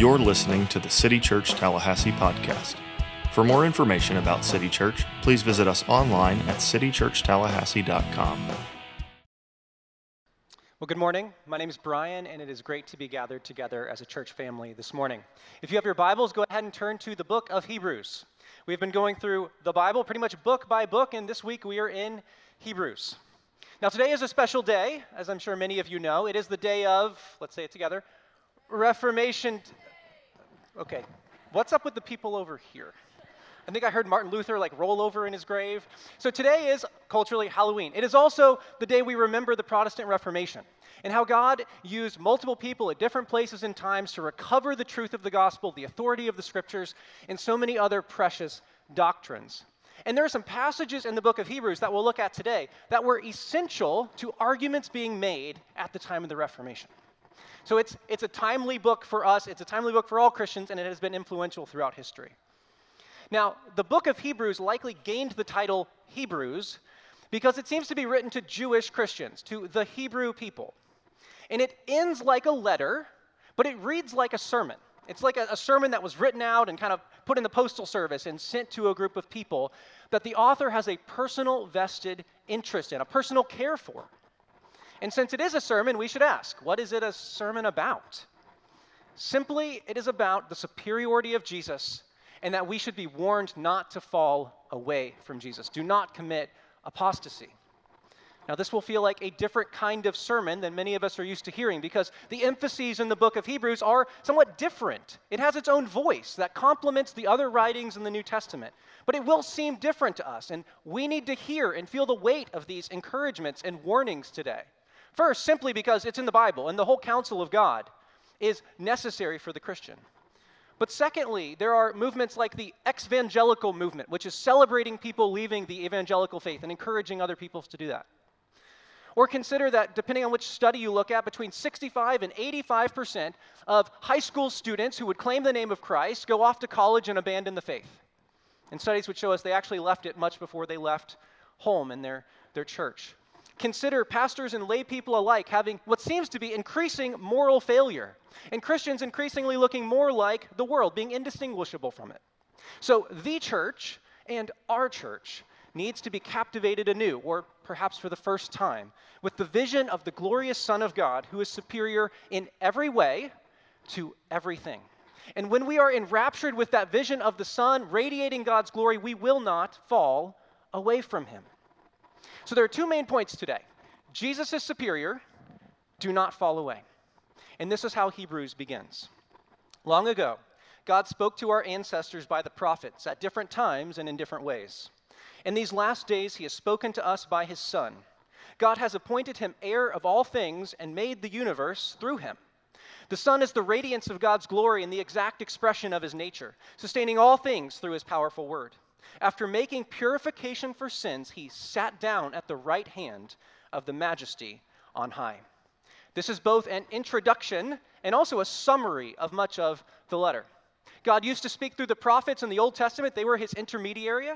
You're listening to the City Church Tallahassee podcast. For more information about City Church, please visit us online at citychurchtallahassee.com. Well, good morning. My name is Brian, and it is great to be gathered together as a church family this morning. If you have your Bibles, go ahead and turn to the book of Hebrews. We've been going through the Bible pretty much book by book, and this week we are in Hebrews. Now, today is a special day, as I'm sure many of you know. It is the day of, let's say it together, Reformation. Okay, what's up with the people over here? I think I heard Martin Luther like roll over in his grave. So today is culturally Halloween. It is also the day we remember the Protestant Reformation and how God used multiple people at different places and times to recover the truth of the gospel, the authority of the scriptures, and so many other precious doctrines. And there are some passages in the book of Hebrews that we'll look at today that were essential to arguments being made at the time of the Reformation. So it's, it's a timely book for us, it's a timely book for all Christians, and it has been influential throughout history. Now, the book of Hebrews likely gained the title Hebrews because it seems to be written to Jewish Christians, to the Hebrew people. And it ends like a letter, but it reads like a sermon. It's like a, a, sermon that was written out and kind of put in the postal service and sent to a group of people that the author has a personal vested interest in, a personal care for. And since it is a sermon, we should ask what is it a sermon about? Simply, it is about the superiority of Jesus and that we should be warned not to fall away from Jesus. Do not commit apostasy. Now, this will feel like a different kind of sermon than many of us are used to hearing because the emphases in the book of Hebrews are somewhat different. It has its own voice that complements the other writings in the New Testament, but it will seem different to us, and we need to hear and feel the weight of these encouragements and warnings today. First, simply because it's in the Bible and the whole counsel of God is necessary for the Christian. But secondly, there are movements like the exvangelical movement, which is celebrating people leaving the evangelical faith and encouraging other people to do that. Or consider that, depending on which study you look at, between 65 and 85% of high school students who would claim the name of Christ go off to college and abandon the faith. And studies would show us they actually left it much before they left home and their, their church consider pastors and lay people alike having what seems to be increasing moral failure, and Christians increasingly looking more like the world, being indistinguishable from it. So, the church and our church needs to be captivated anew, or perhaps for the first time, with the vision of the glorious Son of God who is superior in every way to everything. And when we are enraptured with that vision of the Son radiating God's glory, we will not fall away from him. So there are two main points today Jesus is superior, do not fall away. And this is how Hebrews begins. Long ago, God spoke to our ancestors by the prophets at different times and in different ways. In these last days, he has spoken to us by his Son. God has appointed him heir of all things and made the universe through him. The Son is the radiance of God's glory and the exact expression of his nature, sustaining all things through his powerful word. After making purification for sins, he sat down at the right hand of the majesty on high. This is both an introduction and also a summary of much of the letter. God used to speak through the prophets in the Old Testament, they were his intermediary.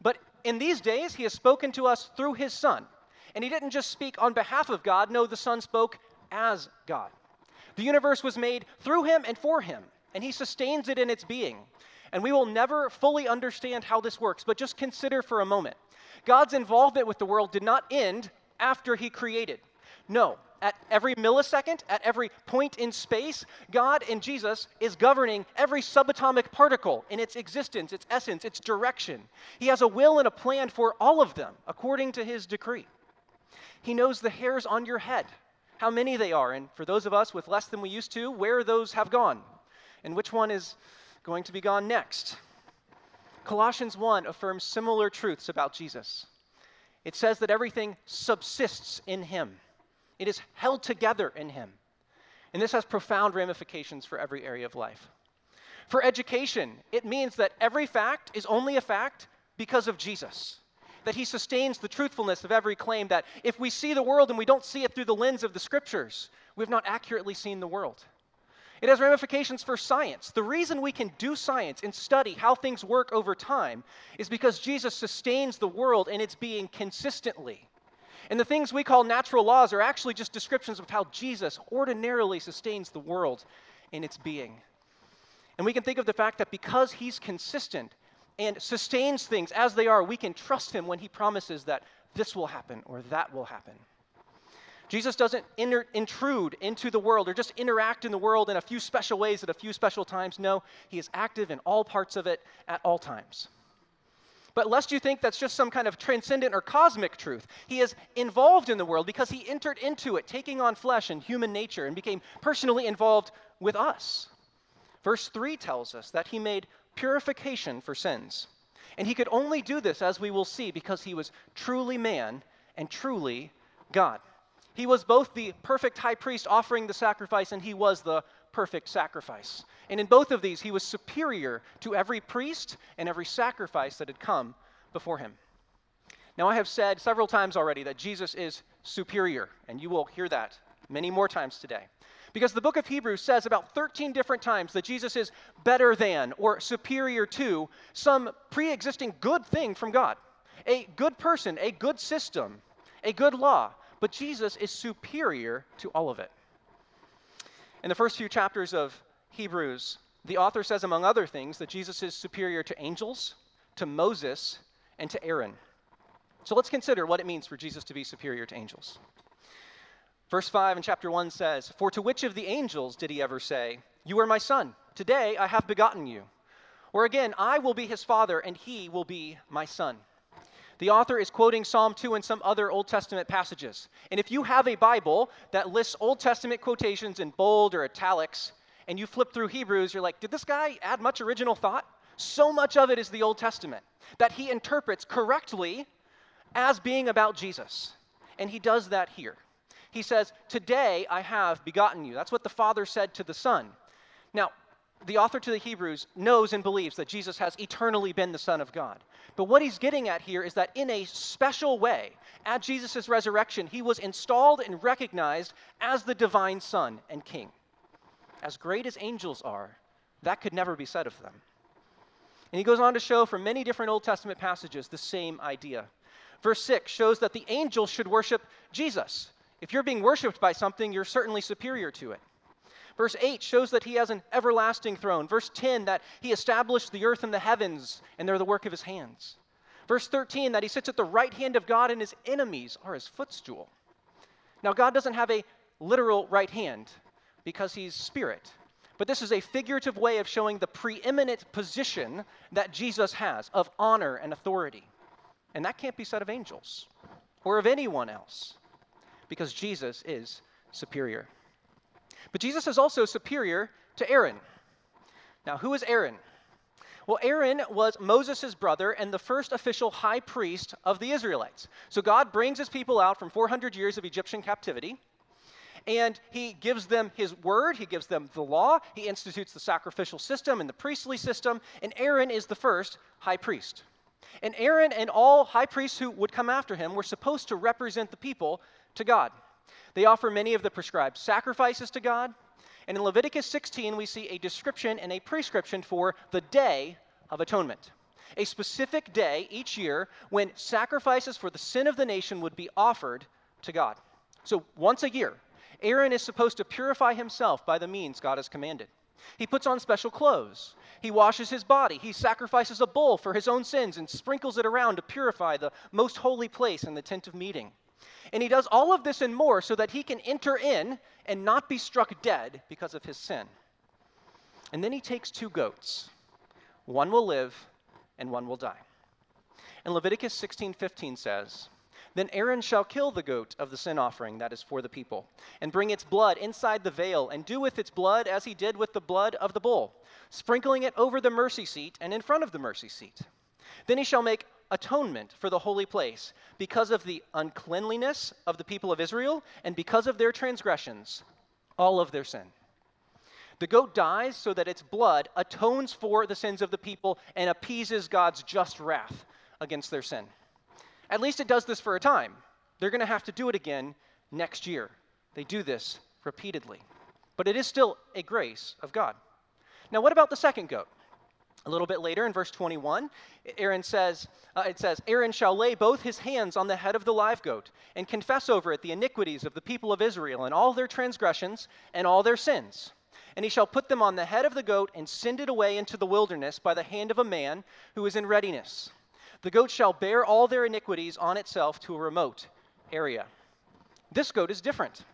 But in these days, he has spoken to us through his Son. And he didn't just speak on behalf of God, no, the Son spoke as God. The universe was made through him and for him, and he sustains it in its being. And we will never fully understand how this works, but just consider for a moment. God's involvement with the world did not end after he created. No, at every millisecond, at every point in space, God and Jesus is governing every subatomic particle in its existence, its essence, its direction. He has a will and a plan for all of them according to his decree. He knows the hairs on your head, how many they are, and for those of us with less than we used to, where those have gone, and which one is going to be gone next. Colossians 1 affirms similar truths about Jesus. It says that everything subsists in him, it is held together in him. And this has profound ramifications for every area of life. For education, it means that every fact is only a fact because of Jesus. That he sustains the truthfulness of every claim, that if we see the world and we don't see it through the lens of the scriptures, we've not accurately seen the world. It has ramifications for science. The reason we can do science and study how things work over time is because Jesus sustains the world in its being consistently. And the things we call natural laws are actually just descriptions of how Jesus ordinarily sustains the world in its being. And we can think of the fact that because he's consistent and sustains things as they are, we can trust him when he promises that this will happen or that will happen. Jesus doesn't inter- intrude into the world or just interact in the world in a few special ways at a few special times. No, he is active in all parts of it at all times. But lest you think that's just some kind of transcendent or cosmic truth, he is involved in the world because he entered into it, taking on flesh and human nature, and became personally involved with us. Verse 3 tells us that he made purification for sins. And he could only do this, as we will see, because he was truly man and truly God. He was both the perfect high priest offering the sacrifice, and he was the perfect sacrifice. And in both of these, he was superior to every priest and every sacrifice that had come before him. Now, I have said several times already that Jesus is superior, and you will hear that many more times today. Because the book of Hebrews says about 13 different times that Jesus is better than or superior to some pre existing good thing from God a good person, a good system, a good law. But Jesus is superior to all of it. In the first few chapters of Hebrews, the author says, among other things, that Jesus is superior to angels, to Moses, and to Aaron. So let's consider what it means for Jesus to be superior to angels. Verse 5 in chapter 1 says, For to which of the angels did he ever say, You are my son, today I have begotten you? Or again, I will be his father, and he will be my son. The author is quoting Psalm 2 and some other Old Testament passages. And if you have a Bible that lists Old Testament quotations in bold or italics, and you flip through Hebrews, you're like, did this guy add much original thought? So much of it is the Old Testament that he interprets correctly as being about Jesus. And he does that here he says, Today I have begotten you. That's what the Father said to the Son. Now, the author to the Hebrews knows and believes that Jesus has eternally been the Son of God. But what he's getting at here is that in a special way, at Jesus' resurrection, he was installed and recognized as the divine Son and King. As great as angels are, that could never be said of them. And he goes on to show from many different Old Testament passages the same idea. Verse 6 shows that the angels should worship Jesus. If you're being worshiped by something, you're certainly superior to it. Verse 8 shows that he has an everlasting throne. Verse 10 that he established the earth and the heavens, and they're the work of his hands. Verse 13 that he sits at the right hand of God and his enemies are his footstool. Now, God doesn't have a literal right hand because he's spirit. But this is a figurative way of showing the preeminent position that Jesus has of honor and authority. And that can't be said of angels or of anyone else because Jesus is superior. But Jesus is also superior to Aaron. Now, who is Aaron? Well, Aaron was Moses' brother and the first official high priest of the Israelites. So God brings his people out from 400 years of Egyptian captivity, and he gives them his word, he gives them the law, he institutes the sacrificial system and the priestly system, and Aaron is the first high priest. And Aaron and all high priests who would come after him were supposed to represent the people to God. They offer many of the prescribed sacrifices to God. And in Leviticus 16, we see a description and a prescription for the Day of Atonement, a specific day each year when sacrifices for the sin of the nation would be offered to God. So once a year, Aaron is supposed to purify himself by the means God has commanded. He puts on special clothes. He washes his body. He sacrifices a bull for his own sins and sprinkles it around to purify the most holy place in the tent of meeting. And he does all of this and more so that he can enter in and not be struck dead because of his sin. And then he takes two goats. One will live and one will die. And Leviticus 16:15 says, then Aaron shall kill the goat of the sin offering that is for the people, and bring its blood inside the veil, and do with its blood as he did with the blood of the bull, sprinkling it over the mercy seat and in front of the mercy seat. Then he shall make atonement for the holy place because of the uncleanliness of the people of Israel and because of their transgressions, all of their sin. The goat dies so that its blood atones for the sins of the people and appeases God's just wrath against their sin. At least it does this for a time. They're going to have to do it again next year. They do this repeatedly. But it is still a grace of God. Now, what about the second goat? A little bit later in verse 21, Aaron says, uh, it says, Aaron shall lay both his hands on the head of the live goat and confess over it the iniquities of the people of Israel and all their transgressions and all their sins. And he shall put them on the head of the goat and send it away into the wilderness by the hand of a man who is in readiness. The goat shall bear all their iniquities on itself to a remote area. This goat is different.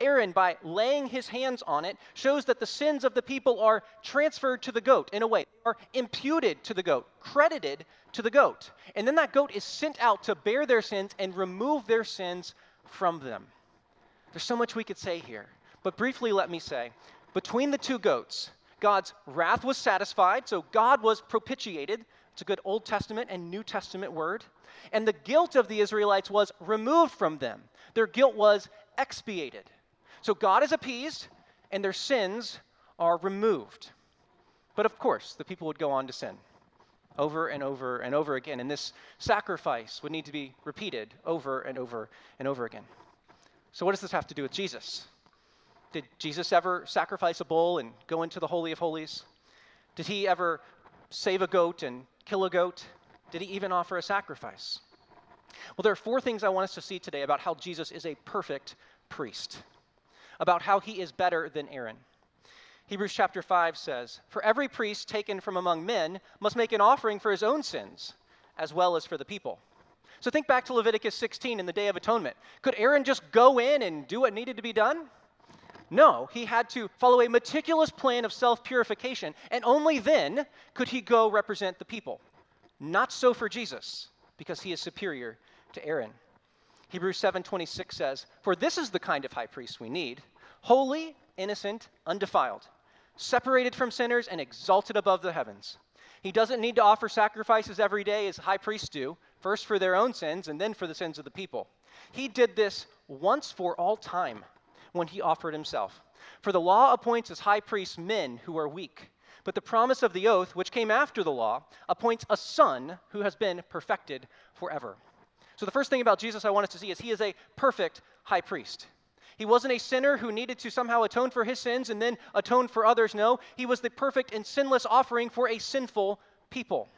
Aaron, by laying his hands on it, shows that the sins of the people are transferred to the goat in a way, are imputed to the goat, credited to the goat. And then that goat is sent out to bear their sins and remove their sins from them. There's so much we could say here, but briefly let me say between the two goats, God's wrath was satisfied, so God was propitiated. It's a good Old Testament and New Testament word. And the guilt of the Israelites was removed from them, their guilt was expiated. So God is appeased, and their sins are removed. But of course, the people would go on to sin over and over and over again. And this sacrifice would need to be repeated over and over and over again. So, what does this have to do with Jesus? Did Jesus ever sacrifice a bull and go into the Holy of Holies? Did he ever save a goat and kill a goat? Did he even offer a sacrifice? Well, there are four things I want us to see today about how Jesus is a perfect priest, about how he is better than Aaron. Hebrews chapter 5 says, For every priest taken from among men must make an offering for his own sins, as well as for the people. So think back to Leviticus 16 in the Day of Atonement. Could Aaron just go in and do what needed to be done? No, he had to follow a meticulous plan of self purification, and only then could he go represent the people. Not so for Jesus, because he is superior to Aaron. Hebrews 7:26 says, "For this is the kind of high priest we need, holy, innocent, undefiled, separated from sinners and exalted above the heavens. He doesn't need to offer sacrifices every day as high priests do, first for their own sins and then for the sins of the people. He did this once for all time when he offered himself. For the law appoints as high priests men who are weak. But the promise of the oath, which came after the law, appoints a son who has been perfected forever. So, the first thing about Jesus I want us to see is he is a perfect high priest. He wasn't a sinner who needed to somehow atone for his sins and then atone for others. No, he was the perfect and sinless offering for a sinful people.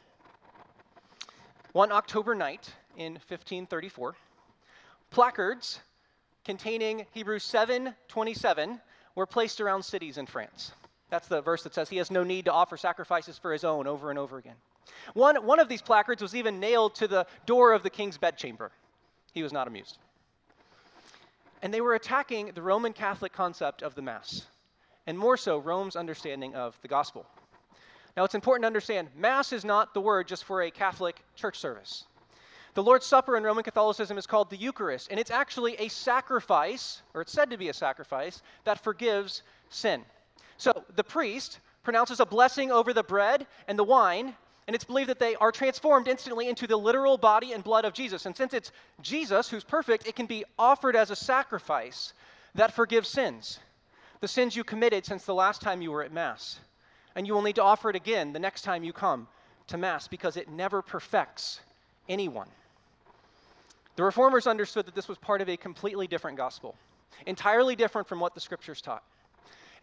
One October night in 1534, placards containing Hebrews 7:27 were placed around cities in France. That's the verse that says he has no need to offer sacrifices for his own over and over again. One, one of these placards was even nailed to the door of the king's bedchamber. He was not amused. And they were attacking the Roman Catholic concept of the Mass, and more so, Rome's understanding of the gospel. Now, it's important to understand Mass is not the word just for a Catholic church service. The Lord's Supper in Roman Catholicism is called the Eucharist, and it's actually a sacrifice, or it's said to be a sacrifice, that forgives sin. So the priest pronounces a blessing over the bread and the wine, and it's believed that they are transformed instantly into the literal body and blood of Jesus. And since it's Jesus who's perfect, it can be offered as a sacrifice that forgives sins. The sins you committed since the last time you were at Mass. And you will need to offer it again the next time you come to Mass because it never perfects anyone. The reformers understood that this was part of a completely different gospel, entirely different from what the scriptures taught.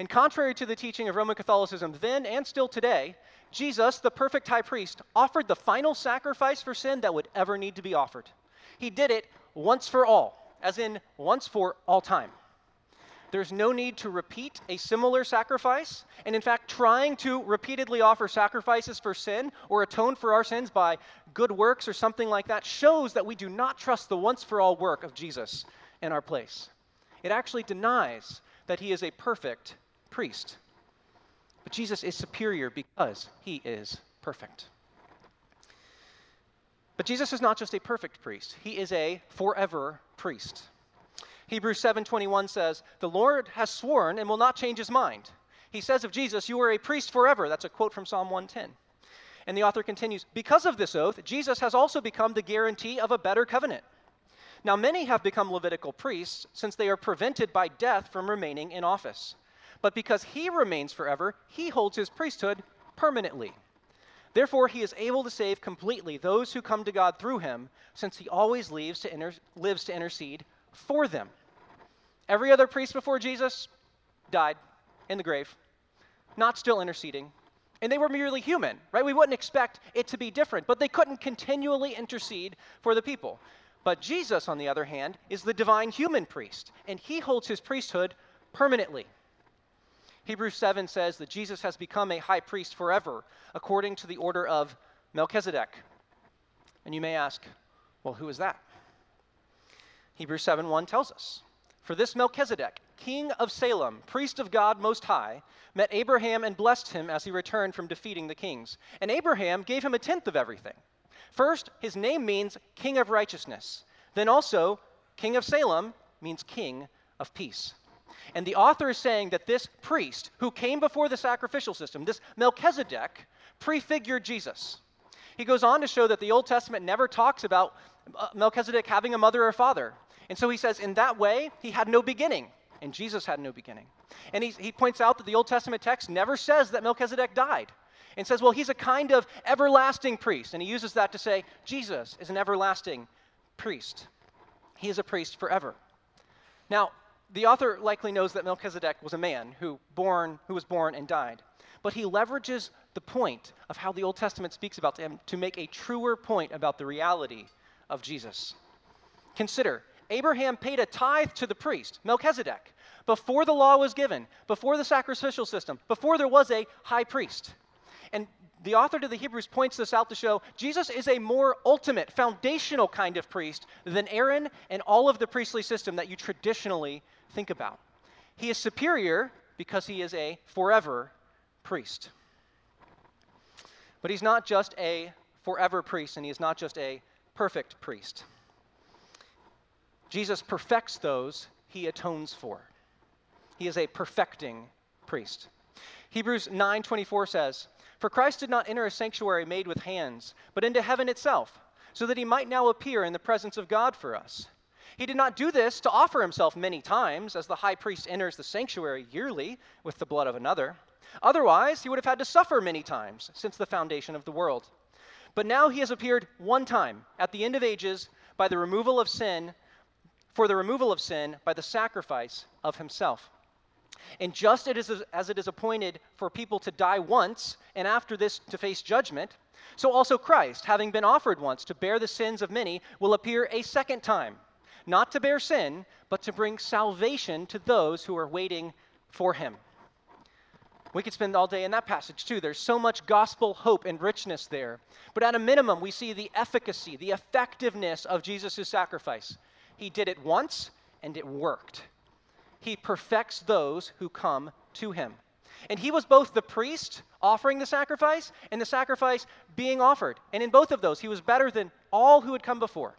And contrary to the teaching of Roman Catholicism then and still today, Jesus, the perfect high priest, offered the final sacrifice for sin that would ever need to be offered. He did it once for all, as in once for all time. There's no need to repeat a similar sacrifice. And in fact, trying to repeatedly offer sacrifices for sin or atone for our sins by good works or something like that shows that we do not trust the once for all work of Jesus in our place. It actually denies that he is a perfect priest. But Jesus is superior because he is perfect. But Jesus is not just a perfect priest, he is a forever priest. Hebrews 7:21 says, "The Lord has sworn and will not change his mind." He says of Jesus, "You are a priest forever." That's a quote from Psalm 110. And the author continues, "Because of this oath, Jesus has also become the guarantee of a better covenant." Now, many have become Levitical priests since they are prevented by death from remaining in office. But because he remains forever, he holds his priesthood permanently. Therefore, he is able to save completely those who come to God through him, since he always lives to, inter- lives to intercede for them. Every other priest before Jesus died in the grave, not still interceding. And they were merely human, right? We wouldn't expect it to be different, but they couldn't continually intercede for the people. But Jesus, on the other hand, is the divine human priest, and he holds his priesthood permanently. Hebrews 7 says that Jesus has become a high priest forever, according to the order of Melchizedek. And you may ask, well, who is that? Hebrews 7 1 tells us For this Melchizedek, king of Salem, priest of God Most High, met Abraham and blessed him as he returned from defeating the kings. And Abraham gave him a tenth of everything. First, his name means king of righteousness. Then also, king of Salem means king of peace. And the author is saying that this priest who came before the sacrificial system, this Melchizedek, prefigured Jesus. He goes on to show that the Old Testament never talks about uh, Melchizedek having a mother or father. And so he says, in that way, he had no beginning, and Jesus had no beginning. And he, he points out that the Old Testament text never says that Melchizedek died and says, well, he's a kind of everlasting priest. And he uses that to say, Jesus is an everlasting priest. He is a priest forever. Now, the author likely knows that Melchizedek was a man who, born, who was born and died. But he leverages the point of how the Old Testament speaks about him to make a truer point about the reality of Jesus. Consider, Abraham paid a tithe to the priest, Melchizedek, before the law was given, before the sacrificial system, before there was a high priest. And the author to the Hebrews points this out to show Jesus is a more ultimate, foundational kind of priest than Aaron and all of the priestly system that you traditionally think about. He is superior because he is a forever priest. But he's not just a forever priest, and he is not just a perfect priest. Jesus perfects those he atones for. He is a perfecting priest. Hebrews 9:24 says, "For Christ did not enter a sanctuary made with hands, but into heaven itself, so that he might now appear in the presence of God for us." He did not do this to offer himself many times, as the high priest enters the sanctuary yearly with the blood of another. Otherwise, he would have had to suffer many times since the foundation of the world. But now he has appeared one time at the end of ages by the removal of sin, for the removal of sin by the sacrifice of himself. And just as it is appointed for people to die once, and after this to face judgment, so also Christ, having been offered once to bear the sins of many, will appear a second time, not to bear sin, but to bring salvation to those who are waiting for him. We could spend all day in that passage too. There's so much gospel hope and richness there. But at a minimum, we see the efficacy, the effectiveness of Jesus' sacrifice. He did it once and it worked. He perfects those who come to him. And he was both the priest offering the sacrifice and the sacrifice being offered. And in both of those, he was better than all who had come before.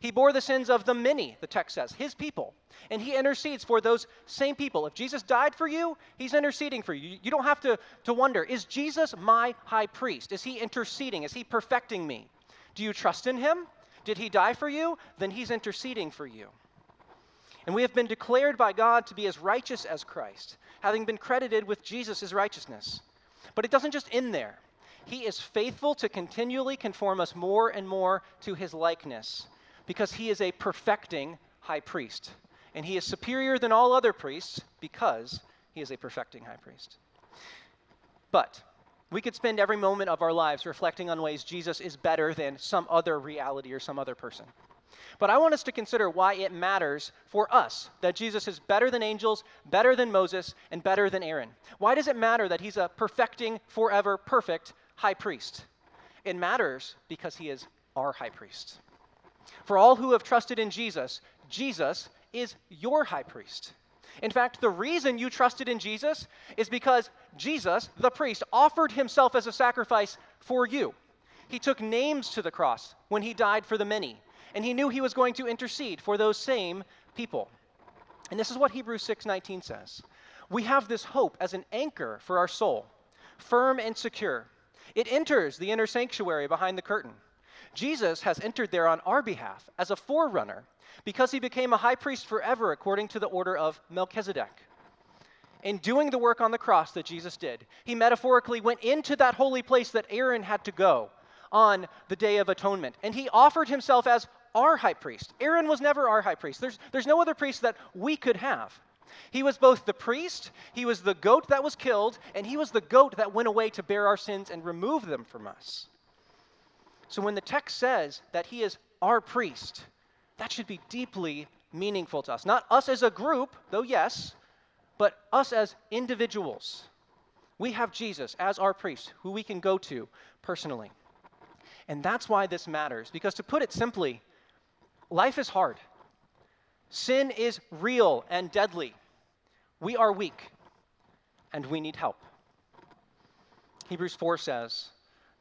He bore the sins of the many, the text says, his people. And he intercedes for those same people. If Jesus died for you, he's interceding for you. You don't have to, to wonder is Jesus my high priest? Is he interceding? Is he perfecting me? Do you trust in him? Did he die for you? Then he's interceding for you. And we have been declared by God to be as righteous as Christ, having been credited with Jesus' righteousness. But it doesn't just end there. He is faithful to continually conform us more and more to his likeness because he is a perfecting high priest. And he is superior than all other priests because he is a perfecting high priest. But we could spend every moment of our lives reflecting on ways Jesus is better than some other reality or some other person. But I want us to consider why it matters for us that Jesus is better than angels, better than Moses, and better than Aaron. Why does it matter that he's a perfecting, forever, perfect high priest? It matters because he is our high priest. For all who have trusted in Jesus, Jesus is your high priest. In fact, the reason you trusted in Jesus is because Jesus, the priest, offered himself as a sacrifice for you. He took names to the cross when he died for the many, and he knew he was going to intercede for those same people. And this is what Hebrews 6:19 says. We have this hope as an anchor for our soul, firm and secure. It enters the inner sanctuary behind the curtain Jesus has entered there on our behalf as a forerunner because he became a high priest forever according to the order of Melchizedek. In doing the work on the cross that Jesus did, he metaphorically went into that holy place that Aaron had to go on the Day of Atonement. And he offered himself as our high priest. Aaron was never our high priest. There's, there's no other priest that we could have. He was both the priest, he was the goat that was killed, and he was the goat that went away to bear our sins and remove them from us. So when the text says that he is our priest, that should be deeply meaningful to us. Not us as a group, though yes, but us as individuals. We have Jesus as our priest, who we can go to personally. And that's why this matters, because to put it simply, life is hard. Sin is real and deadly. We are weak, and we need help. Hebrews 4 says,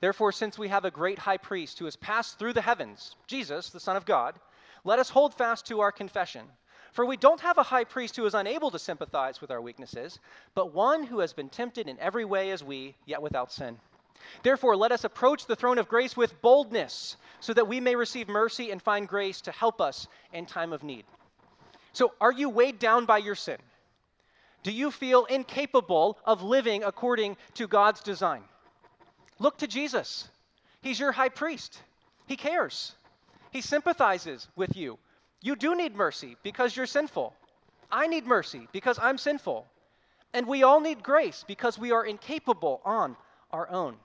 Therefore, since we have a great high priest who has passed through the heavens, Jesus, the Son of God, let us hold fast to our confession. For we don't have a high priest who is unable to sympathize with our weaknesses, but one who has been tempted in every way as we, yet without sin. Therefore, let us approach the throne of grace with boldness, so that we may receive mercy and find grace to help us in time of need. So, are you weighed down by your sin? Do you feel incapable of living according to God's design? Look to Jesus. He's your high priest. He cares. He sympathizes with you. You do need mercy because you're sinful. I need mercy because I'm sinful. And we all need grace because we are incapable on our own.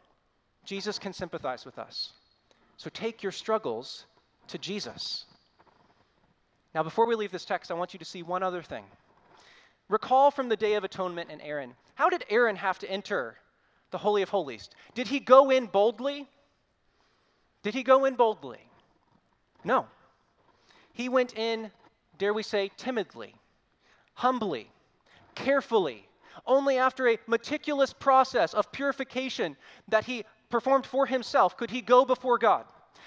Jesus can sympathize with us. So take your struggles to Jesus. Now, before we leave this text, I want you to see one other thing. Recall from the Day of Atonement and Aaron. How did Aaron have to enter the Holy of Holies? Did he go in boldly? Did he go in boldly? No. He went in, dare we say, timidly, humbly, carefully, only after a meticulous process of purification that he performed for himself could he go before God.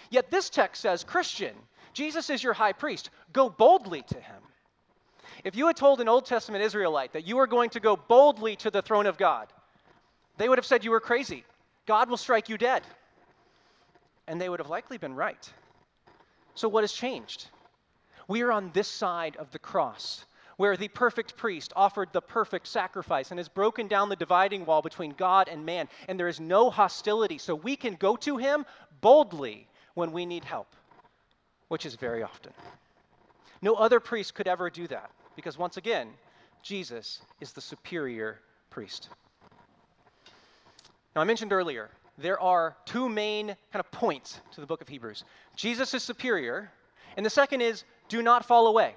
Yet this text says, Christian, Jesus is your high priest. Go boldly to him. If you had told an Old Testament Israelite that you were going to go boldly to the throne of God, they would have said you were crazy. God will strike you dead. And they would have likely been right. So, what has changed? We are on this side of the cross, where the perfect priest offered the perfect sacrifice and has broken down the dividing wall between God and man, and there is no hostility. So, we can go to him boldly when we need help, which is very often. No other priest could ever do that because once again, Jesus is the superior priest. Now, I mentioned earlier, there are two main kind of points to the book of Hebrews Jesus is superior, and the second is do not fall away.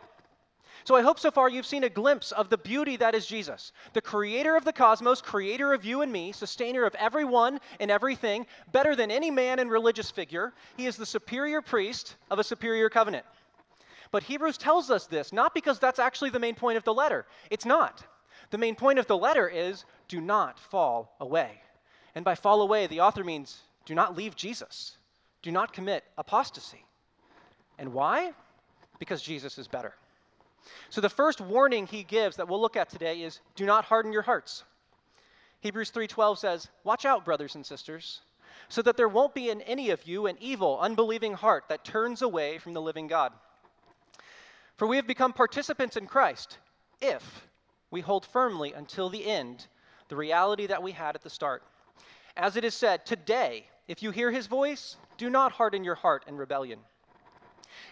So I hope so far you've seen a glimpse of the beauty that is Jesus, the creator of the cosmos, creator of you and me, sustainer of everyone and everything, better than any man and religious figure. He is the superior priest of a superior covenant. But Hebrews tells us this not because that's actually the main point of the letter. It's not. The main point of the letter is do not fall away. And by fall away, the author means do not leave Jesus, do not commit apostasy. And why? Because Jesus is better. So the first warning he gives that we'll look at today is do not harden your hearts. Hebrews 3:12 says, "Watch out, brothers and sisters, so that there won't be in any of you an evil, unbelieving heart that turns away from the living God." For we have become participants in Christ if we hold firmly until the end the reality that we had at the start. As it is said, today, if you hear his voice, do not harden your heart in rebellion.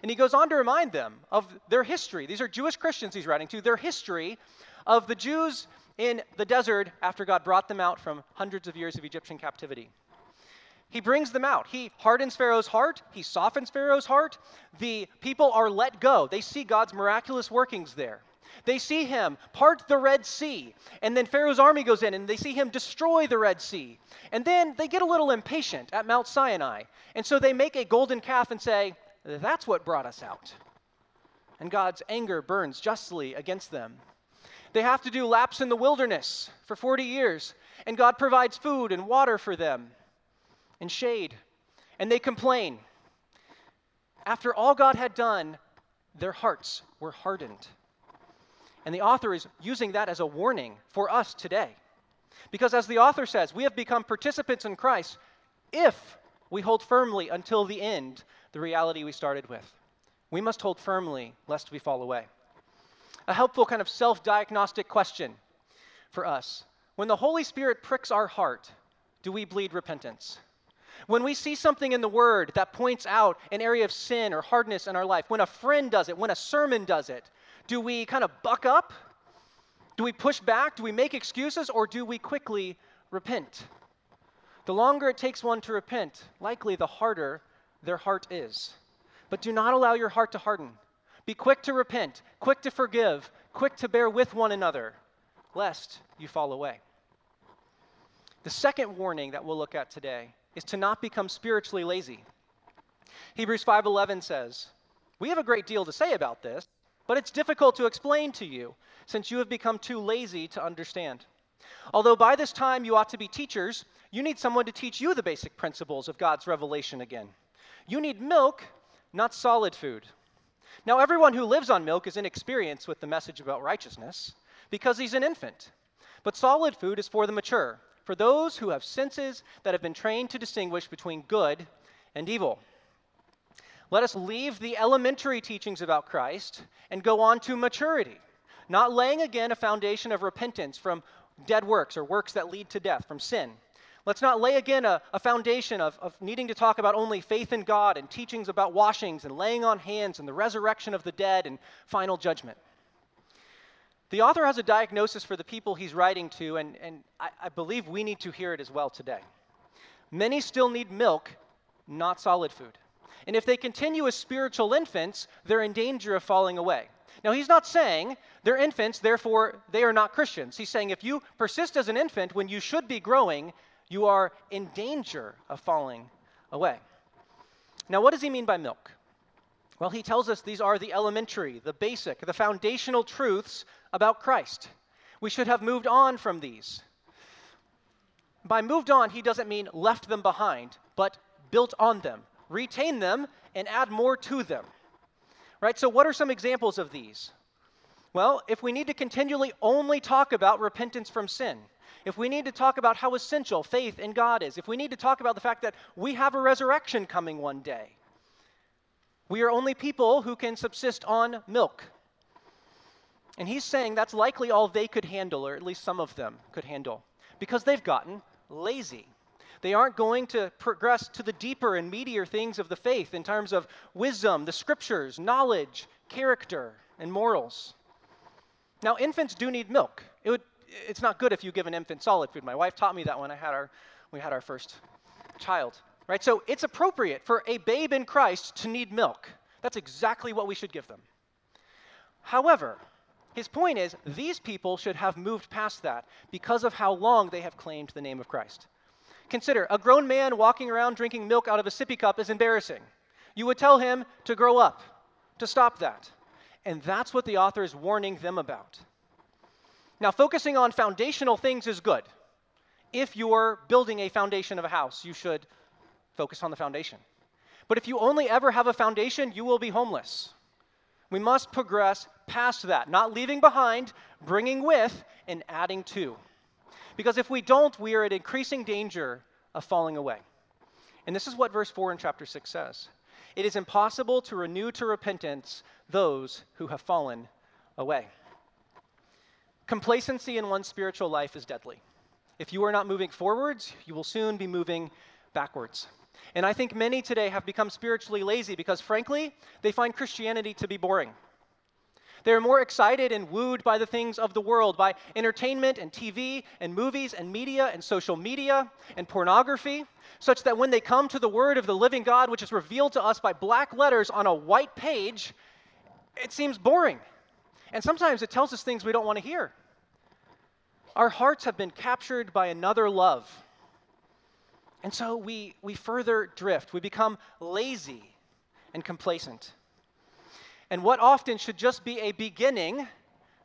And he goes on to remind them of their history. These are Jewish Christians he's writing to, their history of the Jews in the desert after God brought them out from hundreds of years of Egyptian captivity. He brings them out. He hardens Pharaoh's heart. He softens Pharaoh's heart. The people are let go. They see God's miraculous workings there. They see him part the Red Sea. And then Pharaoh's army goes in and they see him destroy the Red Sea. And then they get a little impatient at Mount Sinai. And so they make a golden calf and say, That's what brought us out. And God's anger burns justly against them. They have to do laps in the wilderness for 40 years. And God provides food and water for them and shade, and they complain. After all God had done, their hearts were hardened. And the author is using that as a warning for us today. Because as the author says, we have become participants in Christ if we hold firmly until the end the reality we started with. We must hold firmly lest we fall away. A helpful kind of self diagnostic question for us when the Holy Spirit pricks our heart, do we bleed repentance? When we see something in the Word that points out an area of sin or hardness in our life, when a friend does it, when a sermon does it, do we kind of buck up? Do we push back? Do we make excuses? Or do we quickly repent? The longer it takes one to repent, likely the harder their heart is. But do not allow your heart to harden. Be quick to repent, quick to forgive, quick to bear with one another. lest you fall away. The second warning that we'll look at today is to not become spiritually lazy. Hebrews 5:11 says, "We have a great deal to say about this, but it's difficult to explain to you since you have become too lazy to understand. Although by this time you ought to be teachers, you need someone to teach you the basic principles of God's revelation again. You need milk, not solid food." Now, everyone who lives on milk is inexperienced with the message about righteousness because he's an infant. But solid food is for the mature, for those who have senses that have been trained to distinguish between good and evil. Let us leave the elementary teachings about Christ and go on to maturity, not laying again a foundation of repentance from dead works or works that lead to death, from sin. Let's not lay again a, a foundation of, of needing to talk about only faith in God and teachings about washings and laying on hands and the resurrection of the dead and final judgment. The author has a diagnosis for the people he's writing to, and, and I, I believe we need to hear it as well today. Many still need milk, not solid food. And if they continue as spiritual infants, they're in danger of falling away. Now, he's not saying they're infants, therefore they are not Christians. He's saying if you persist as an infant when you should be growing, you are in danger of falling away. Now, what does he mean by milk? Well, he tells us these are the elementary, the basic, the foundational truths about Christ. We should have moved on from these. By moved on, he doesn't mean left them behind, but built on them, retain them, and add more to them. Right? So, what are some examples of these? Well, if we need to continually only talk about repentance from sin, if we need to talk about how essential faith in God is, if we need to talk about the fact that we have a resurrection coming one day, we are only people who can subsist on milk. And he's saying that's likely all they could handle, or at least some of them could handle, because they've gotten lazy. They aren't going to progress to the deeper and meatier things of the faith in terms of wisdom, the scriptures, knowledge, character, and morals. Now, infants do need milk. It would it's not good if you give an infant solid food. My wife taught me that when I had our, we had our first child. Right? So it's appropriate for a babe in Christ to need milk. That's exactly what we should give them. However, his point is these people should have moved past that because of how long they have claimed the name of Christ. Consider a grown man walking around drinking milk out of a sippy cup is embarrassing. You would tell him to grow up, to stop that. And that's what the author is warning them about. Now, focusing on foundational things is good. If you're building a foundation of a house, you should focus on the foundation. But if you only ever have a foundation, you will be homeless. We must progress past that, not leaving behind, bringing with, and adding to. Because if we don't, we are at increasing danger of falling away. And this is what verse 4 in chapter 6 says It is impossible to renew to repentance those who have fallen away. Complacency in one's spiritual life is deadly. If you are not moving forwards, you will soon be moving backwards. And I think many today have become spiritually lazy because, frankly, they find Christianity to be boring. They're more excited and wooed by the things of the world, by entertainment and TV and movies and media and social media and pornography, such that when they come to the word of the living God, which is revealed to us by black letters on a white page, it seems boring. And sometimes it tells us things we don't want to hear. Our hearts have been captured by another love. And so we, we further drift. We become lazy and complacent. And what often should just be a beginning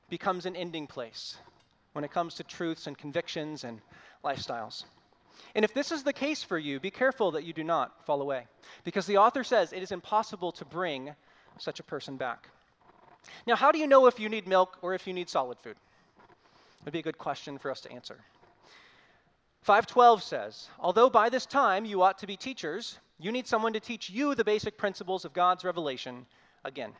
becomes an ending place when it comes to truths and convictions and lifestyles. And if this is the case for you, be careful that you do not fall away. Because the author says it is impossible to bring such a person back. Now, how do you know if you need milk or if you need solid food? Would be a good question for us to answer. 512 says, Although by this time you ought to be teachers, you need someone to teach you the basic principles of God's revelation again.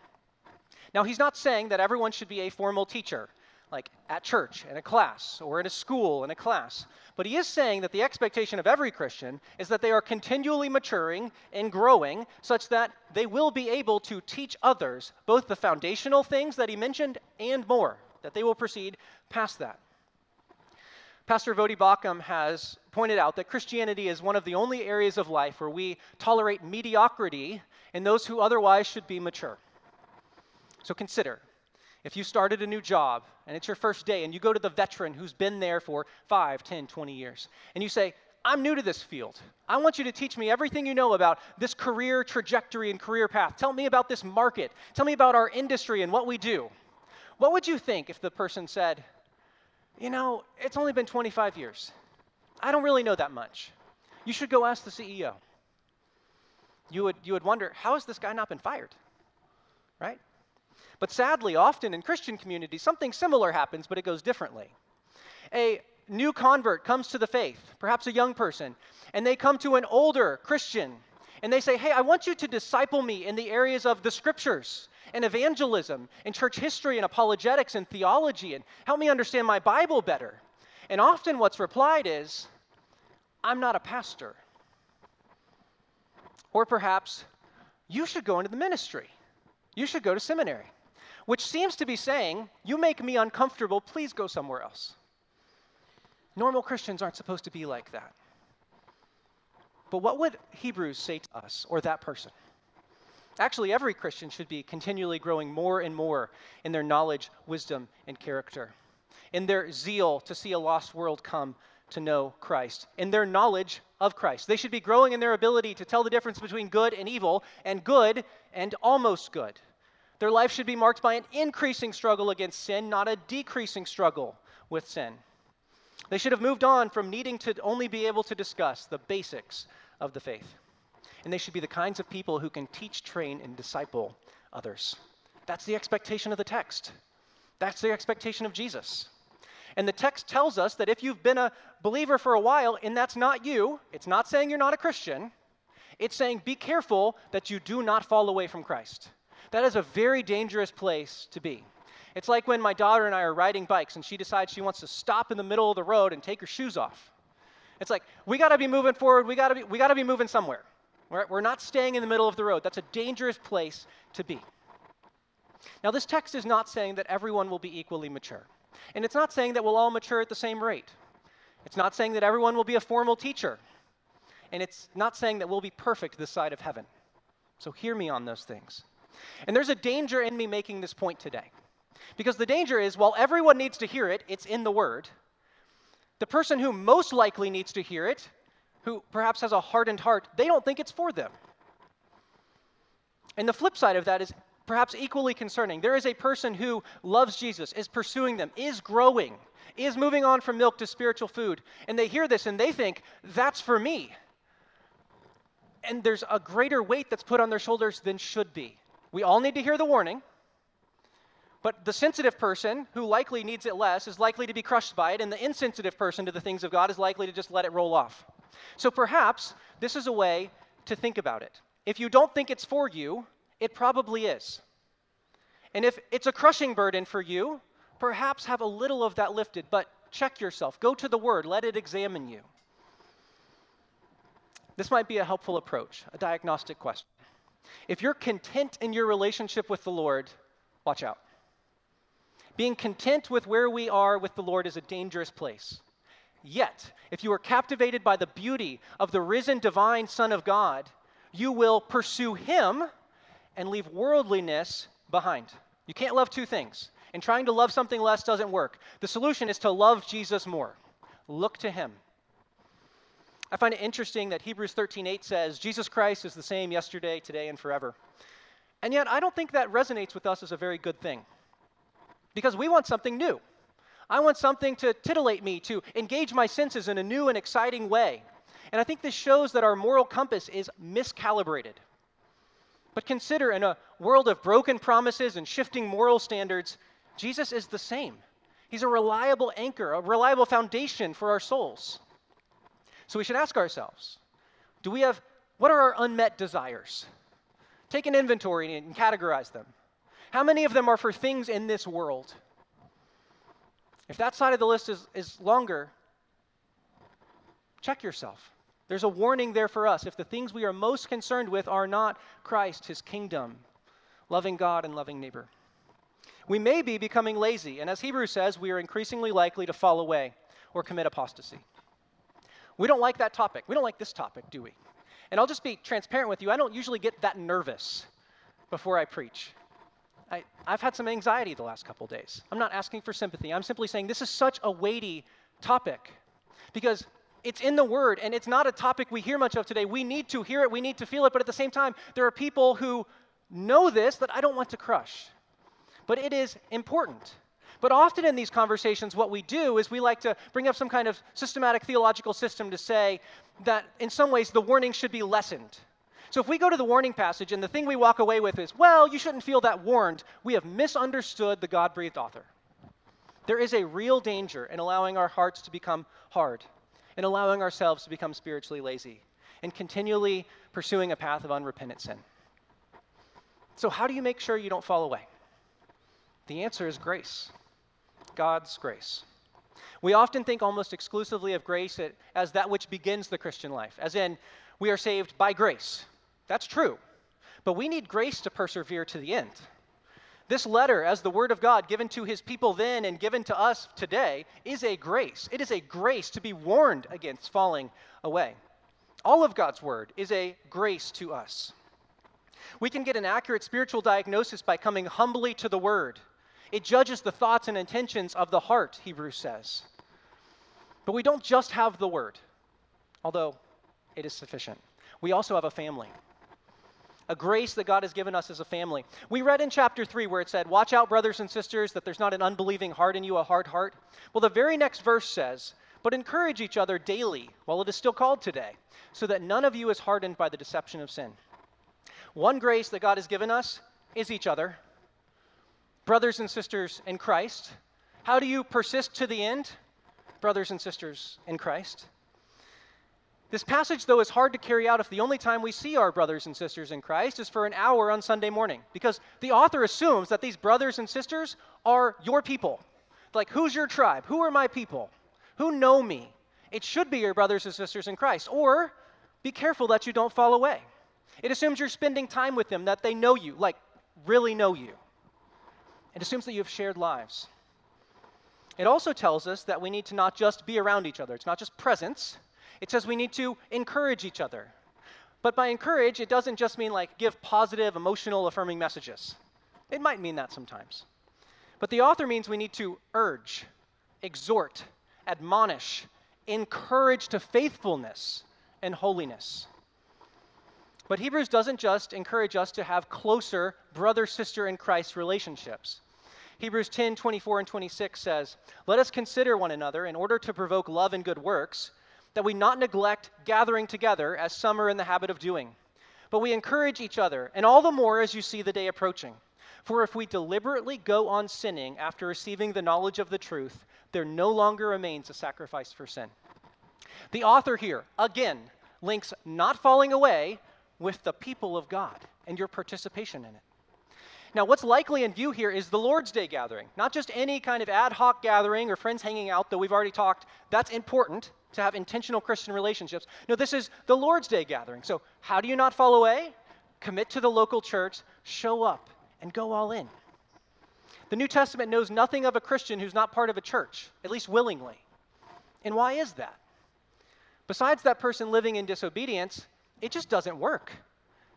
Now, he's not saying that everyone should be a formal teacher like at church, in a class, or in a school, in a class. But he is saying that the expectation of every Christian is that they are continually maturing and growing such that they will be able to teach others both the foundational things that he mentioned and more, that they will proceed past that. Pastor Voddie Baucham has pointed out that Christianity is one of the only areas of life where we tolerate mediocrity in those who otherwise should be mature. So consider If you started a new job and it's your first day and you go to the veteran who's been there for 5, 10, 20 years, and you say, I'm new to this field. I want you to teach me everything you know about this career trajectory and career path. Tell me about this market. Tell me about our industry and what we do. What would you think if the person said, You know, it's only been 25 years. I don't really know that much. You should go ask the CEO. You would, you would wonder, how has this guy not been fired? Right? But sadly, often in Christian communities, something similar happens, but it goes differently. A new convert comes to the faith, perhaps a young person, and they come to an older Christian and they say, Hey, I want you to disciple me in the areas of the scriptures and evangelism and church history and apologetics and theology and help me understand my Bible better. And often what's replied is, I'm not a pastor. Or perhaps, you should go into the ministry. You should go to seminary, which seems to be saying, You make me uncomfortable, please go somewhere else. Normal Christians aren't supposed to be like that. But what would Hebrews say to us or that person? Actually, every Christian should be continually growing more and more in their knowledge, wisdom, and character, in their zeal to see a lost world come to know Christ, in their knowledge of Christ. They should be growing in their ability to tell the difference between good and evil, and good and almost good. Their life should be marked by an increasing struggle against sin, not a decreasing struggle with sin. They should have moved on from needing to only be able to discuss the basics of the faith. And they should be the kinds of people who can teach, train, and disciple others. That's the expectation of the text. That's the expectation of Jesus. And the text tells us that if you've been a believer for a while and that's not you, it's not saying you're not a Christian, it's saying be careful that you do not fall away from Christ. That is a very dangerous place to be. It's like when my daughter and I are riding bikes and she decides she wants to stop in the middle of the road and take her shoes off. It's like, we got to be moving forward. We got to be, we got to be moving somewhere. We're, we're not staying in the middle of the road. That's a dangerous place to be. Now, this text is not saying that everyone will be equally mature. And it's not saying that we'll all mature at the same rate. It's not saying that everyone will be a formal teacher. And it's not saying that we'll be perfect this side of heaven. So hear me on those things. And there's a danger in me making this point today. Because the danger is, while everyone needs to hear it, it's in the Word. The person who most likely needs to hear it, who perhaps has a hardened heart, they don't think it's for them. And the flip side of that is perhaps equally concerning. There is a person who loves Jesus, is pursuing them, is growing, is moving on from milk to spiritual food, and they hear this and they think, that's for me. And there's a greater weight that's put on their shoulders than should be. We all need to hear the warning. But the sensitive person, who likely needs it less, is likely to be crushed by it, and the insensitive person to the things of God is likely to just let it roll off. So perhaps this is a way to think about it. If you don't think it's for you, it probably is. And if it's a crushing burden for you, perhaps have a little of that lifted, but check yourself. Go to the Word, let it examine you. This might be a helpful approach, a diagnostic question. If you're content in your relationship with the Lord, watch out. Being content with where we are with the Lord is a dangerous place. Yet, if you are captivated by the beauty of the risen divine Son of God, you will pursue Him and leave worldliness behind. You can't love two things, and trying to love something less doesn't work. The solution is to love Jesus more. Look to Him. I find it interesting that Hebrews 13:8 says Jesus Christ is the same yesterday, today, and forever. And yet, I don't think that resonates with us as a very good thing because we want something new. I want something to titillate me, to engage my senses in a new and exciting way. And I think this shows that our moral compass is miscalibrated. But consider in a world of broken promises and shifting moral standards, Jesus is the same. He's a reliable anchor, a reliable foundation for our souls. So we should ask ourselves do we have, what are our unmet desires? Take an inventory and categorize them. How many of them are for things in this world? If that side of the list is, is longer, check yourself. There's a warning there for us if the things we are most concerned with are not Christ, his kingdom, loving God and loving neighbor. We may be becoming lazy, and as Hebrews says, we are increasingly likely to fall away or commit apostasy. We don't like that topic. We don't like this topic, do we? And I'll just be transparent with you. I don't usually get that nervous before I preach. I, have had some anxiety the last couple days. I'm not asking for sympathy. I'm simply saying this is such a weighty topic because it's in the Word and it's not a topic we hear much of today. We need to hear it, we need to feel it, but at the same time, there are people who know this that I don't want to crush. But it is important. But often in these conversations, what we do is we like to bring up some kind of systematic theological system to say that in some ways the warning should be lessened. So if we go to the warning passage and the thing we walk away with is, well, you shouldn't feel that warned, we have misunderstood the God breathed author. There is a real danger in allowing our hearts to become hard, in allowing ourselves to become spiritually lazy, and continually pursuing a path of unrepentant sin. So, how do you make sure you don't fall away? The answer is grace. God's grace. We often think almost exclusively of grace as that which begins the Christian life, as in, we are saved by grace. That's true. But we need grace to persevere to the end. This letter, as the Word of God given to His people then and given to us today, is a grace. It is a grace to be warned against falling away. All of God's Word is a grace to us. We can get an accurate spiritual diagnosis by coming humbly to the Word. It judges the thoughts and intentions of the heart, Hebrews says. But we don't just have the Word, although it is sufficient. We also have a family a grace that God has given us as a family. We read in chapter 3 where it said, Watch out, brothers and sisters, that there's not an unbelieving heart in you, a hard heart. Well, the very next verse says, But encourage each other daily while it is still called today, so that none of you is hardened by the deception of sin. One grace that God has given us is each other. Brothers and sisters in Christ. How do you persist to the end? Brothers and sisters in Christ. This passage, though, is hard to carry out if the only time we see our brothers and sisters in Christ is for an hour on Sunday morning, because the author assumes that these brothers and sisters are your people. Like, who's your tribe? Who are my people? Who know me? It should be your brothers and sisters in Christ. Or be careful that you don't fall away. It assumes you're spending time with them, that they know you, like really know you. It assumes that you have shared lives. It also tells us that we need to not just be around each other, it's not just presence it says we need to encourage each other. But by encourage, it doesn't just mean like give positive, emotional, affirming messages. It might mean that sometimes. But the author means we need to urge, exhort, admonish, encourage to faithfulness and holiness. But Hebrews doesn't just encourage us to have closer brother sister in Christ relationships. Hebrews 10 24 and 26 says, Let us consider one another in order to provoke love and good works that we not neglect gathering together as some are in the habit of doing, but we encourage each other, and all the more as you see the day approaching. For if we deliberately go on sinning after receiving the knowledge of the truth, there no longer remains a sacrifice for sin. The author here, again, links not falling away with the people of God and your participation in it. Now, what's likely in view here is the Lord's Day gathering, not just any kind of ad hoc gathering or friends hanging out, though we've already talked. That's important to have intentional Christian relationships. No, this is the Lord's Day gathering. So, how do you not fall away? Commit to the local church, show up, and go all in. The New Testament knows nothing of a Christian who's not part of a church, at least willingly. And why is that? Besides that person living in disobedience, it just doesn't work.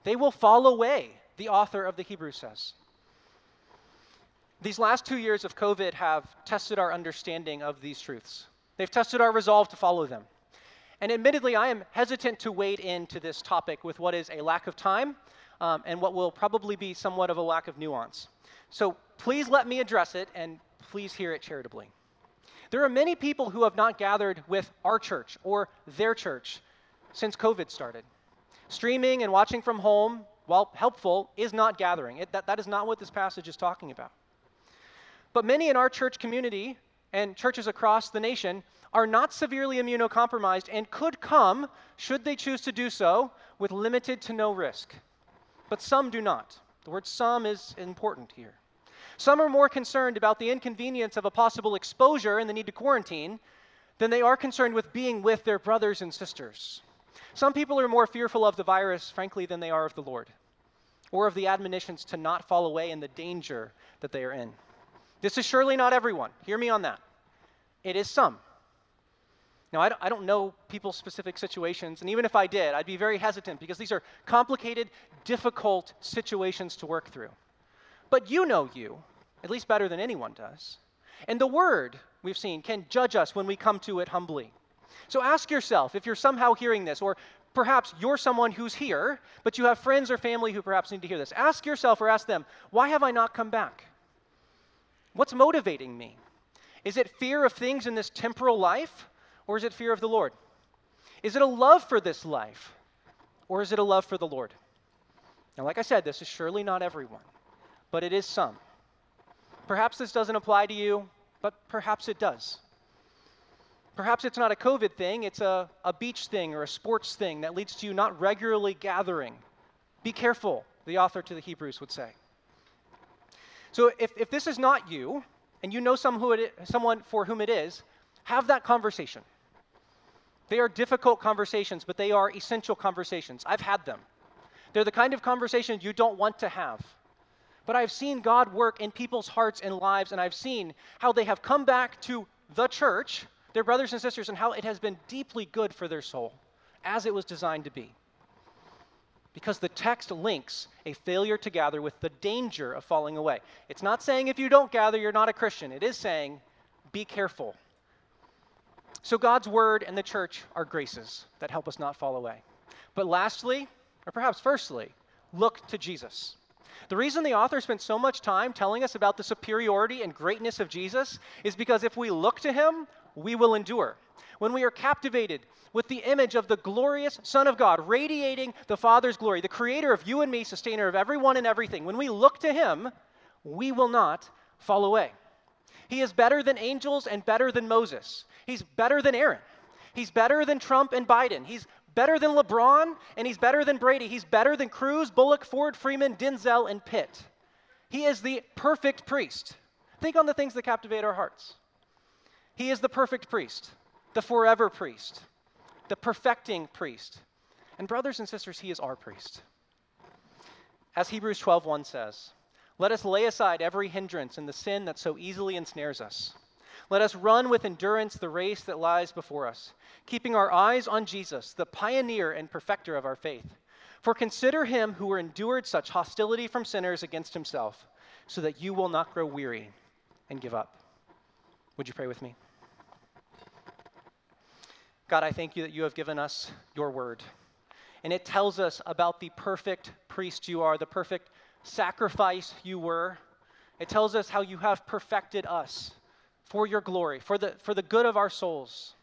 They will fall away, the author of the Hebrews says. These last two years of COVID have tested our understanding of these truths. They've tested our resolve to follow them. And admittedly, I am hesitant to wade into this topic with what is a lack of time um, and what will probably be somewhat of a lack of nuance. So please let me address it and please hear it charitably. There are many people who have not gathered with our church or their church since COVID started. Streaming and watching from home, while helpful, is not gathering. It, that, that is not what this passage is talking about. But many in our church community and churches across the nation are not severely immunocompromised and could come, should they choose to do so, with limited to no risk. But some do not. The word some is important here. Some are more concerned about the inconvenience of a possible exposure and the need to quarantine than they are concerned with being with their brothers and sisters. Some people are more fearful of the virus, frankly, than they are of the Lord, or of the admonitions to not fall away in the danger that they are in. This is surely not everyone. Hear me on that. It is some. Now, I don't, know people's specific situations, and even if I did, I'd be very hesitant because these are complicated, difficult situations to work through. but you know you, at least better than anyone does. And the Word, we've seen, can judge us when we come to it humbly. So ask yourself if you're somehow hearing this, or perhaps you're someone who's here, but you have friends or family who perhaps need to hear this. Ask yourself or ask them, why have I not come back? What's motivating me? Is it fear of things in this temporal life, or is it fear of the Lord? Is it a love for this life, or is it a love for the Lord? Now, like I said, this is surely not everyone, but it is some. Perhaps this doesn't apply to you, but perhaps it does. Perhaps it's not a COVID thing, it's a, a beach thing or a sports thing that leads to you not regularly gathering. Be careful, the author to the Hebrews would say. So if, if this is not you, and you know some someone for whom it is, have that conversation. They are difficult conversations, but they are essential conversations. I've had them. They're the kind of conversations you don't want to have. But I've seen God work in people's hearts and lives, and I've seen how they have come back to the church, their brothers and sisters, and how it has been deeply good for their soul, as it was designed to be. Because the text links a failure to gather with the danger of falling away. It's not saying if you don't gather, you're not a Christian. It is saying, be careful. So God's word and the church are graces that help us not fall away. But lastly, or perhaps firstly, look to Jesus. The reason the author spent so much time telling us about the superiority and greatness of Jesus is because if we look to him, we will endure. When we are captivated with the image of the glorious Son of God, radiating the Father's glory, the creator of you and me, sustainer of everyone and everything, when we look to him, we will not fall away. He is better than angels and better than Moses. He's better than Aaron. He's better than Trump and Biden. He's better than LeBron, and he's better than Brady. He's better than Cruz, Bullock, Ford, Freeman, Denzel, and Pitt. He is the perfect priest. Think on the things that captivate our hearts. He is the perfect priest, the forever priest, the perfecting priest. And brothers and sisters, he is our priest. As Hebrews 12:1 says, "Let us lay aside every hindrance and the sin that so easily ensnares us." Let us run with endurance the race that lies before us, keeping our eyes on Jesus, the pioneer and perfecter of our faith. For consider him who endured such hostility from sinners against himself, so that you will not grow weary and give up. Would you pray with me? God, I thank you that you have given us your word. And it tells us about the perfect priest you are, the perfect sacrifice you were. It tells us how you have perfected us for your glory, for the, for the good of our souls.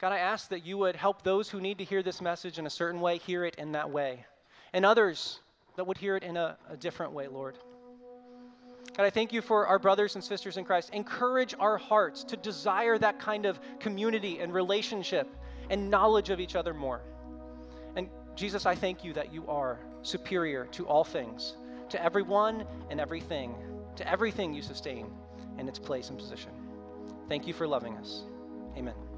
God, I ask that you would help those who need to hear this message in a certain way hear it in that way, and others that would hear it in a, a different way, Lord. God, I thank you for our brothers and sisters in Christ. Encourage our hearts to desire that kind of community and relationship and knowledge of each other more. And Jesus, I thank you that you are superior to all things, to everyone and everything, to everything you sustain in its place and position. Thank you for loving us. Amen.